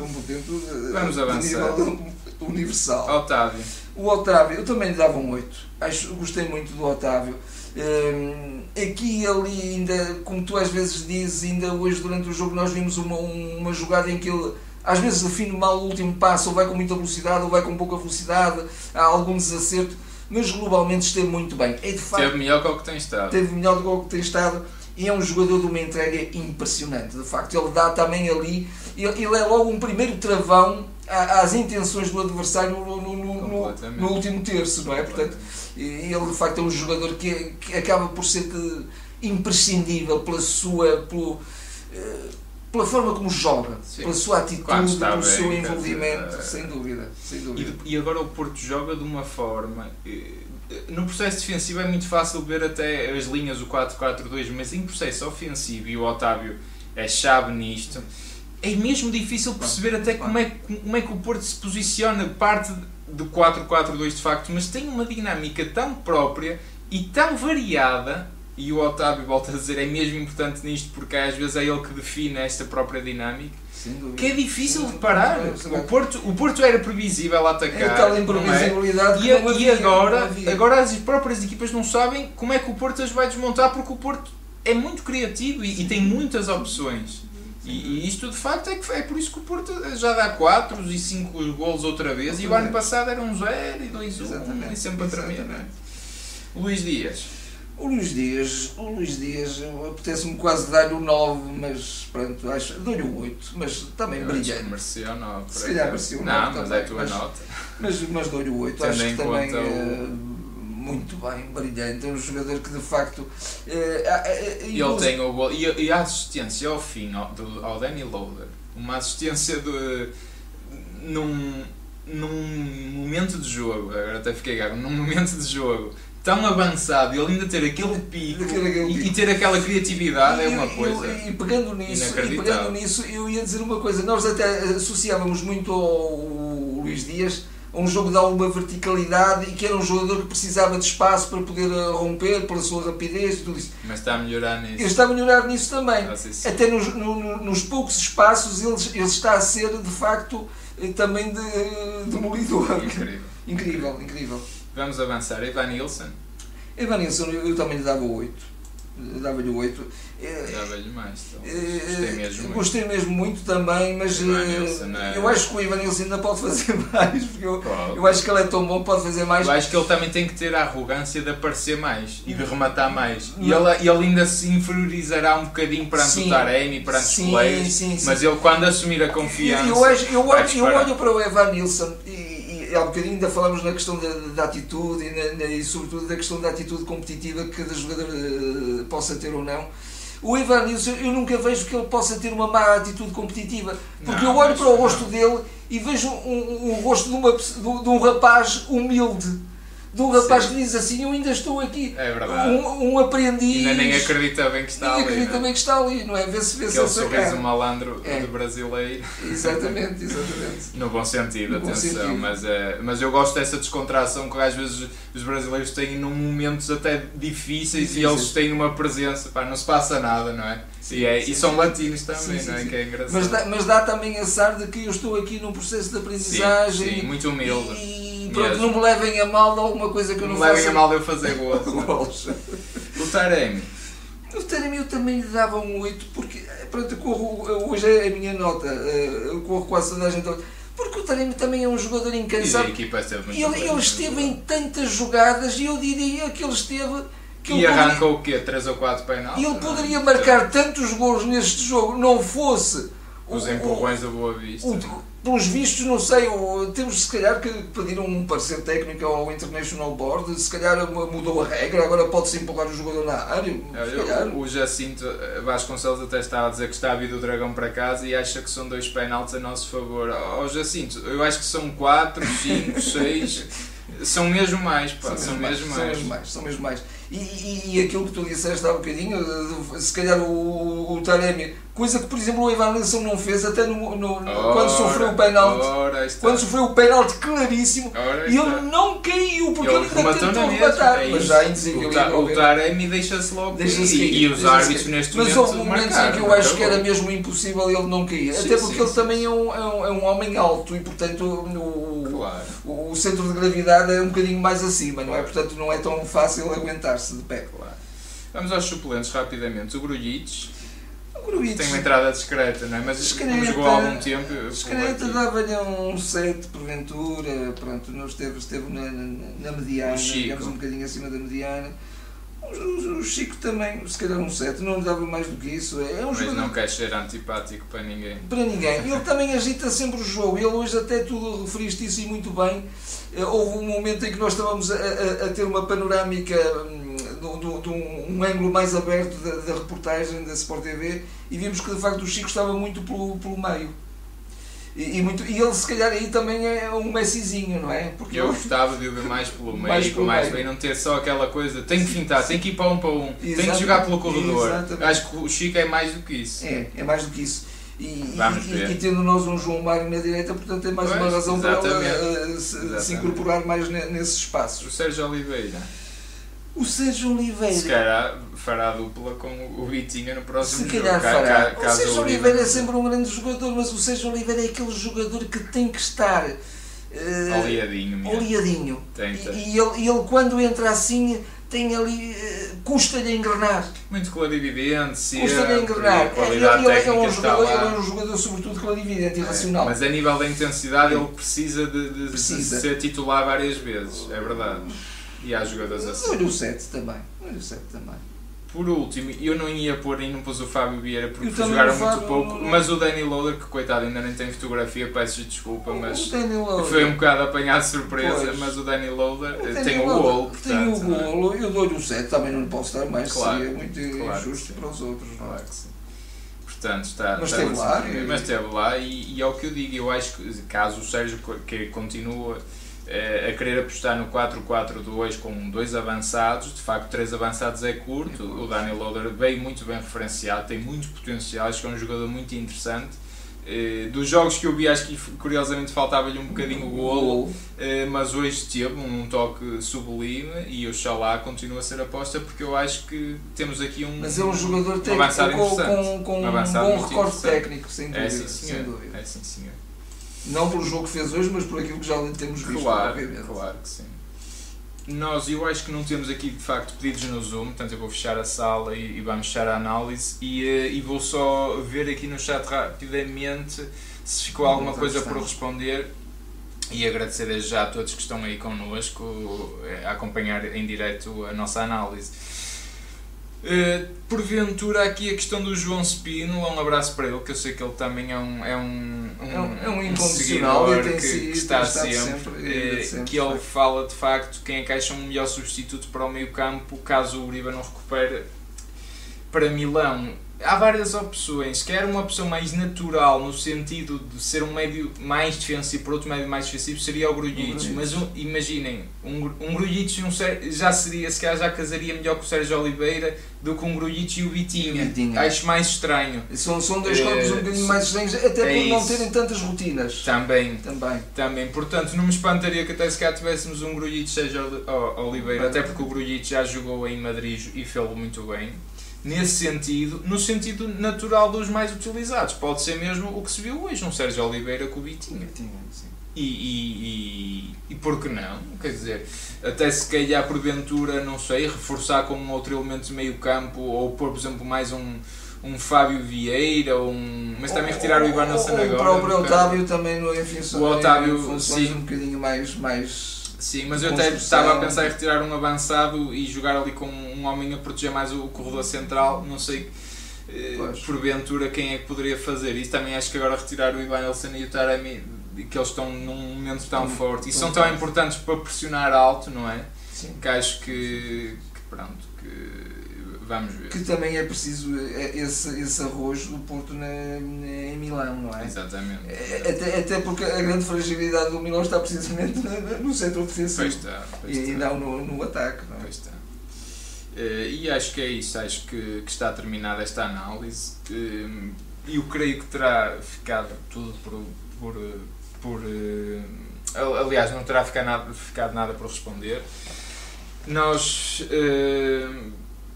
Um potente eh, Vamos avançar. nível universal. Otávio. O Otávio, eu também lhe dava um 8. Acho, gostei muito do Otávio. Hum, aqui e ali, ainda, como tu às vezes dizes, ainda hoje durante o jogo nós vimos uma, uma jogada em que ele às vezes define mal o último passo, ou vai com muita velocidade, ou vai com pouca velocidade, há algum desacerto, mas globalmente esteve muito bem. É, de facto, teve melhor que o que tem estado. Teve melhor do que o que tem estado e é um jogador de uma entrega impressionante. De facto, ele dá também ali, ele, ele é logo um primeiro travão às intenções do adversário no, no, no, no último terço, não é? Portanto, ele de facto é um jogador que, que acaba por ser imprescindível pela sua. Pelo, eh, pela forma como joga, Sim. pela sua atitude, pelo seu envolvimento, dizer, sem dúvida. Sem dúvida. E, e, agora o Porto joga de uma forma. Eh, no processo defensivo é muito fácil ver até as linhas, o 4-4-2, mas em processo ofensivo, e o Otávio é chave nisto, é mesmo difícil perceber até como é, como é que o Porto se posiciona, parte do 4-4-2 de facto, mas tem uma dinâmica tão própria e tão variada e o Otávio, volta a dizer, é mesmo importante nisto porque às vezes é ele que define esta própria dinâmica. Que é difícil de parar. O Porto, o Porto era previsível a atacar. É tal imprevisibilidade é? e, e agora, agora as próprias equipas não sabem como é que o Porto as vai desmontar porque o Porto é muito criativo e, e tem muitas opções. E, e, isto de facto é, que, é por isso que o Porto já dá 4 e 5 golos outra vez. E o ano passado era um 0 e 2 1 e sempre a tremer. É? Luís Dias. O Luís Dias, o Luís Dias, apetece-me quase dar-lhe o 9, mas pronto, acho, dou-lhe o 8, mas também brilhante. Merecia o 9. Se calhar merecia o 9. Não, mas é a tua mas, nota. Mas, mas dou-lhe o 8, acho que também é muito bem, brilhante. É um jogador que de facto. É, é, e ele tem o gol. E, e a assistência ao fim, ao, do, ao Danny Loader, uma assistência de. num, num momento de jogo, agora até fiquei gago, num momento de jogo tão avançado e ele ainda ter aquele pico, aquele e, e, ter aquela criatividade e, é uma coisa. E, e, pegando nisso, e pegando nisso, eu ia dizer uma coisa, nós até associávamos muito ao Luís Dias um jogo de alguma verticalidade e que era um jogador que precisava de espaço para poder eh, romper pela sua rapidez e tudo isso. Mas está a melhorar nisso. Ele está a melhorar nisso também. Ah, Até nos, no, nos poucos espaços ele, ele está a ser de facto eh, também de, demolidor. Incrível. incrível, incrível. Vamos avançar. Evan Nilsson. Evan Nilsson, eu também lhe dava 8. Dava-lhe 8. Dava-lhe mais. Então. Gostei mesmo muito. Gostei mesmo muito também, mas Nilsson, é... eu acho que o Ivan Nilsson ainda pode fazer mais. Porque eu, eu acho que ele é tão bom pode fazer mais. Eu acho que ele também tem que ter a arrogância de aparecer mais e de rematar mais. E ele, ele ainda se inferiorizará um bocadinho perante sim, o Taremi, perante sim, os colegas. Sim, sim. Mas ele, quando assumir a confiança. Eu, acho, eu, olho, eu olho para o Evan Nilsson e há um bocadinho ainda falamos na questão da, da atitude e, na, na, e, sobretudo da questão da atitude competitiva que cada jogador uh, possa ter ou não. O Ivan Nilsson, eu nunca vejo que ele possa ter uma má atitude competitiva, porque não, eu olho para o rosto não. dele e vejo um, um, um rosto de, uma, de, de um rapaz humilde de um rapaz Sim. que diz assim, eu ainda estou aqui. É verdade. Um, um aprendiz. Ainda nem acredita bem que está nem ali. acredita né? bem que está ali, não é? Vê-se vê Aquele sorriso malandro é. do brasileiro. Exatamente, exatamente. no bom sentido, no atenção. Bom sentido. Mas, é, mas eu gosto dessa descontração que às vezes os brasileiros têm num momentos até difíceis e eles têm uma presença, pá, não se passa nada, não é? Sim, e, é, sim, e são latinos também, não é? Que é engraçado. Mas dá, mas dá também azar de que eu estou aqui num processo de aprendizagem. Sim, muito humilde. E, pronto, não me levem a mal de alguma coisa que eu não, não faço. Não me levem a mal de eu fazer gols. o Taremi. O Taremi eu também lhe dava um 8 porque, pronto, corro, hoje é a minha nota, eh, eu corro quase toda a gente. Porque o Taremi também é um jogador incansável. E a equipa esteve muito ele, ele esteve em tantas jogadas e eu diria que ele esteve. Que e arrancou o quê? 3 ou 4 penais? E ele poderia marcar tantos gols neste jogo, não fosse. Os empurrões da Boa Vista. O, pelos vistos, não sei, temos se calhar que pedir um parecer técnico ao International Board, se calhar mudou a regra, agora pode-se empurrar o jogador na área. o, o Jacinto eh, Vasconcelos até estava a dizer que está a vir do Dragão para casa e acha que são dois penaltis a nosso favor. Ó oh, Jacinto, eu acho que são 4, 5, 6. São mesmo mais, pá, são, mesmo, mais, São mesmo mais, são mesmo mais. E, e, e, aquilo que tu disseste há um bocadinho, se calhar o, o Taremi Coisa que, por exemplo, o Evanilson não fez até no, no- no- Ora, quando sofreu o penalti. Quando sofreu o penalti claríssimo e ele não caiu porque ele, Ele ainda tentou rematar. é mas já em O. O Taremi deixa-se logo Deixa-se e, cair, e os árbitros neste Mas momento houve momentos em que eu acho que era mesmo impossível ele não cair. Sim, Até porque sim, ele sim. também é um, é, um, é um homem alto e, portanto, o, Claro. o, o centro de gravidade é um bocadinho mais acima, não é? Portanto, não é tão fácil aguentar-se de pé. Claro. Vamos aos suplentes rapidamente. O Grujic Tem uma entrada discreta, não é? Mas Discreta, como jogou há algum tempo. Discreta dava-lhe um 7 porventura, pronto, não esteve, esteve na, na, na mediana, digamos um bocadinho acima da mediana. O, Chico também, se calhar um 7, não lhe dava mais do que isso. É um Mas jogador não quer ser antipático para ninguém. para ninguém. Ele também agita sempre o jogo. Ele hoje até tu referiste isso e muito bem. Eh, Houve um momento em que nós estávamos a, a- a ter uma panorâmica hum, de um, ângulo mais aberto da, da reportagem da Sport TV e vimos que de facto o Chico estava muito pelo, pelo meio. E, e muito, e ele se calhar aí também é um Messizinho, não é? Porque Eu gostava de o ver mais pelo meio, Mais pelo mais meio. bem, não ter só aquela coisa, tem que fintar, tem que ir para um para um, tem que jogar pelo corredor. Exatamente. Acho que o Chico é mais do que isso. É, é mais do que isso. E, e- e tendo nós um João Mário na direita, portanto é mais uma Pois, razão para ele exatamente. eh, se, se incorporar mais ne- nesses espaços. O Sérgio Oliveira, O Sérgio Oliveira. se calhar fará dupla com o Vitinha no próximo Se jogo. calhar ca- fará. ca- O Sérgio Oliveira é sempre um grande jogador, mas o Sérgio Oliveira é aquele jogador que tem que estar mesmo. oleadinho. Tem, E, tem. e ele, e ele, quando entra assim, tem ali. eh, custa-lhe a engrenar. Muito clarividente, sempre, Custa-lhe a engrenar. a É, ele, é um jogador, ele é um jogador, sobretudo, clarividente e É, racional. Mas a nível da intensidade ele precisa de, de- de Precisa. ser titular várias vezes, é verdade. E há jogadores assim. Dou-lhe o 7 também. Dou-lhe o 7 também. Por último, eu não ia pôr e não pus o Fábio Vieira porque jogaram muito pouco, não- mas o Danny Loader, que coitado ainda nem tem fotografia, peço desculpa, mas foi um bocado apanhado de surpresa, Pois. mas o Danny Loader o tem o golo, Tem o é? golo, eu dou-lhe o 7, também não lhe posso dar mais, Claro, seria muito claro injusto para os outros. não é? Claro que sim. Portanto, está, Mas está esteve lá, e- Mas esteve lá e, e é o que eu digo, eu acho que caso o Sérgio que continua a querer apostar no 4-4-2 com dois avançados, de facto três avançados é curto, o Daniel Loader veio muito bem referenciado, tem muito potencial, acho que é um jogador muito interessante. Eh, dos jogos que eu vi, acho que curiosamente faltava-lhe um bocadinho o golo, eh, mas hoje teve um toque sublime e oxalá continua a ser aposta porque eu acho que temos aqui um, Mas é um jogador um técnico avançado com, com, com Um um bom recorde técnico, sem dúvida. É sim, sem senhor. dúvida. É sim, senhor. Não pelo jogo que fez hoje, mas por aquilo que já temos visto. Claro, obviamente. claro que sim. Nós, eu acho que não temos aqui de facto pedidos no Zoom, portanto eu vou fechar a sala e, e vamos fechar a análise e, eh, e vou só ver aqui no chat rapidamente se ficou alguma coisa por responder e agradecer desde já a todos que estão aí connosco eh, a acompanhar em direto a nossa análise. Eh, porventura aqui a questão do João Spino, um abraço para ele, que eu sei que ele também é um, é um, É um- é um incondicional tem que, que está sempre, sempre, eh, sempre, que ele fala de facto quem é que acha um melhor substituto para o meio campo caso o Uribe não recupere para Milão. Há várias opções, quer uma opção mais natural no sentido de ser um médio mais defensivo, por outro médio mais defensivo seria o Grujic, Grujic. mas um- imaginem, um, um um já seria, se calhar já casaria melhor com o Sérgio Oliveira do que um Grujic e o Vitinha. E o Vitinha. Acho mais estranho. São, são dois Eh, corpos um bocadinho mais estranhos, até é por não isso. terem tantas rotinas. Também, Também. também. Portanto, não me espantaria que até se cá tivéssemos um Grujic seja Oli- o- Oliveira, até porque o Grujic já jogou em Madrid e fez-lo muito bem. Nesse sentido, no sentido natural dos mais utilizados, pode ser mesmo o que se viu hoje, um Sérgio Oliveira com o. Vitinha, sim. E, e, e, e por que não? Quer dizer, até se calhar porventura, não sei, reforçar com um outro elemento de meio campo ou pôr, por exemplo, mais um, um Fábio Vieira, ou um, mas também retirar o Ivan Nelson agora. O próprio. Otávio também, no, enfim, O Otávio, sim. um bocadinho mais. mais Sim, mas eu até estava a pensar em retirar um avançado e jogar ali com um homem a proteger mais o corredor central. Não sei eh, Pois. porventura quem é que poderia fazer isso. Também acho que agora retirar o Ivan Nelson e o Taremi, que eles estão num momento tão forte e são tão importantes para pressionar alto, não é? sim. Que acho que, que pronto, que vamos ver. Que também é preciso eh, esse, esse arrojo do Porto na, em Milão, não é? Exatamente. Eh, Até, até porque a grande fragilidade do Milão está precisamente no, setor defensivo Pois está, pois e, está. não no, no ataque. Não é? Pois está. Eh, e acho que é isso, acho que, que está terminada esta análise. Eu creio que terá ficado tudo por. por, por eh, aliás, não terá ficado nada, ficado nada por responder. Nós eh,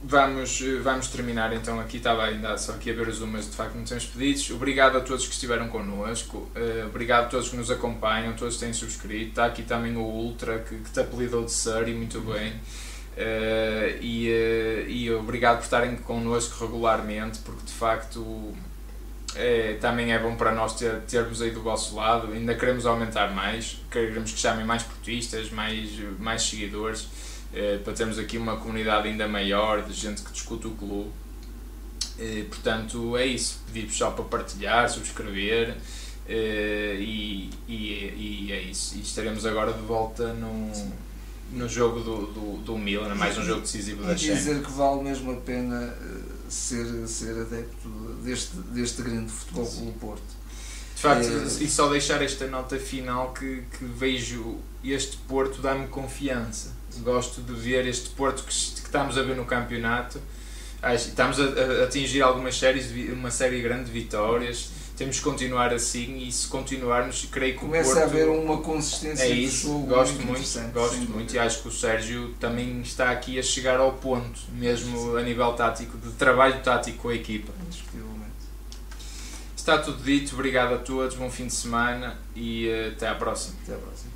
vamos, vamos terminar então aqui, estava ainda só aqui a ver os mas de facto não temos pedidos. Obrigado a todos que estiveram connosco, uh, obrigado a todos que nos acompanham, todos que têm subscrito. Está aqui também o Ultra que, que te apelidou de Surrey, muito bem. Uh, e, e obrigado por estarem connosco regularmente, porque de facto é, também é bom para nós ter, termos aí do vosso lado. Ainda queremos aumentar mais, queremos que chamem mais portistas, mais, mais seguidores, uh, para termos aqui uma comunidade ainda maior de gente que discute o clube. portanto, é isso. Pedir-vos só para partilhar, subscrever. E, e, e, é isso. E estaremos agora de volta num no jogo do, do, do Milan, mais um jogo decisivo da Champions. dizer que vale mesmo a pena eh, ser, ser adepto deste, deste grande futebol pelo Porto. De facto, é... e só deixar esta nota final que, que vejo este Porto dá-me confiança. Gosto de ver este Porto que, que estamos a ver no campeonato. Estamos a, a atingir algumas séries, uma série grande de vitórias temos que continuar assim e se continuarmos, creio que Começa o Porto... a haver uma consistência é isso, jogo gosto muito, gosto muito e acho que o Sérgio também está aqui a chegar ao ponto, mesmo a nível tático, de trabalho tático com a equipa. Está tudo dito, obrigado a todos, bom fim de semana e uh, até à próxima. Até à próxima.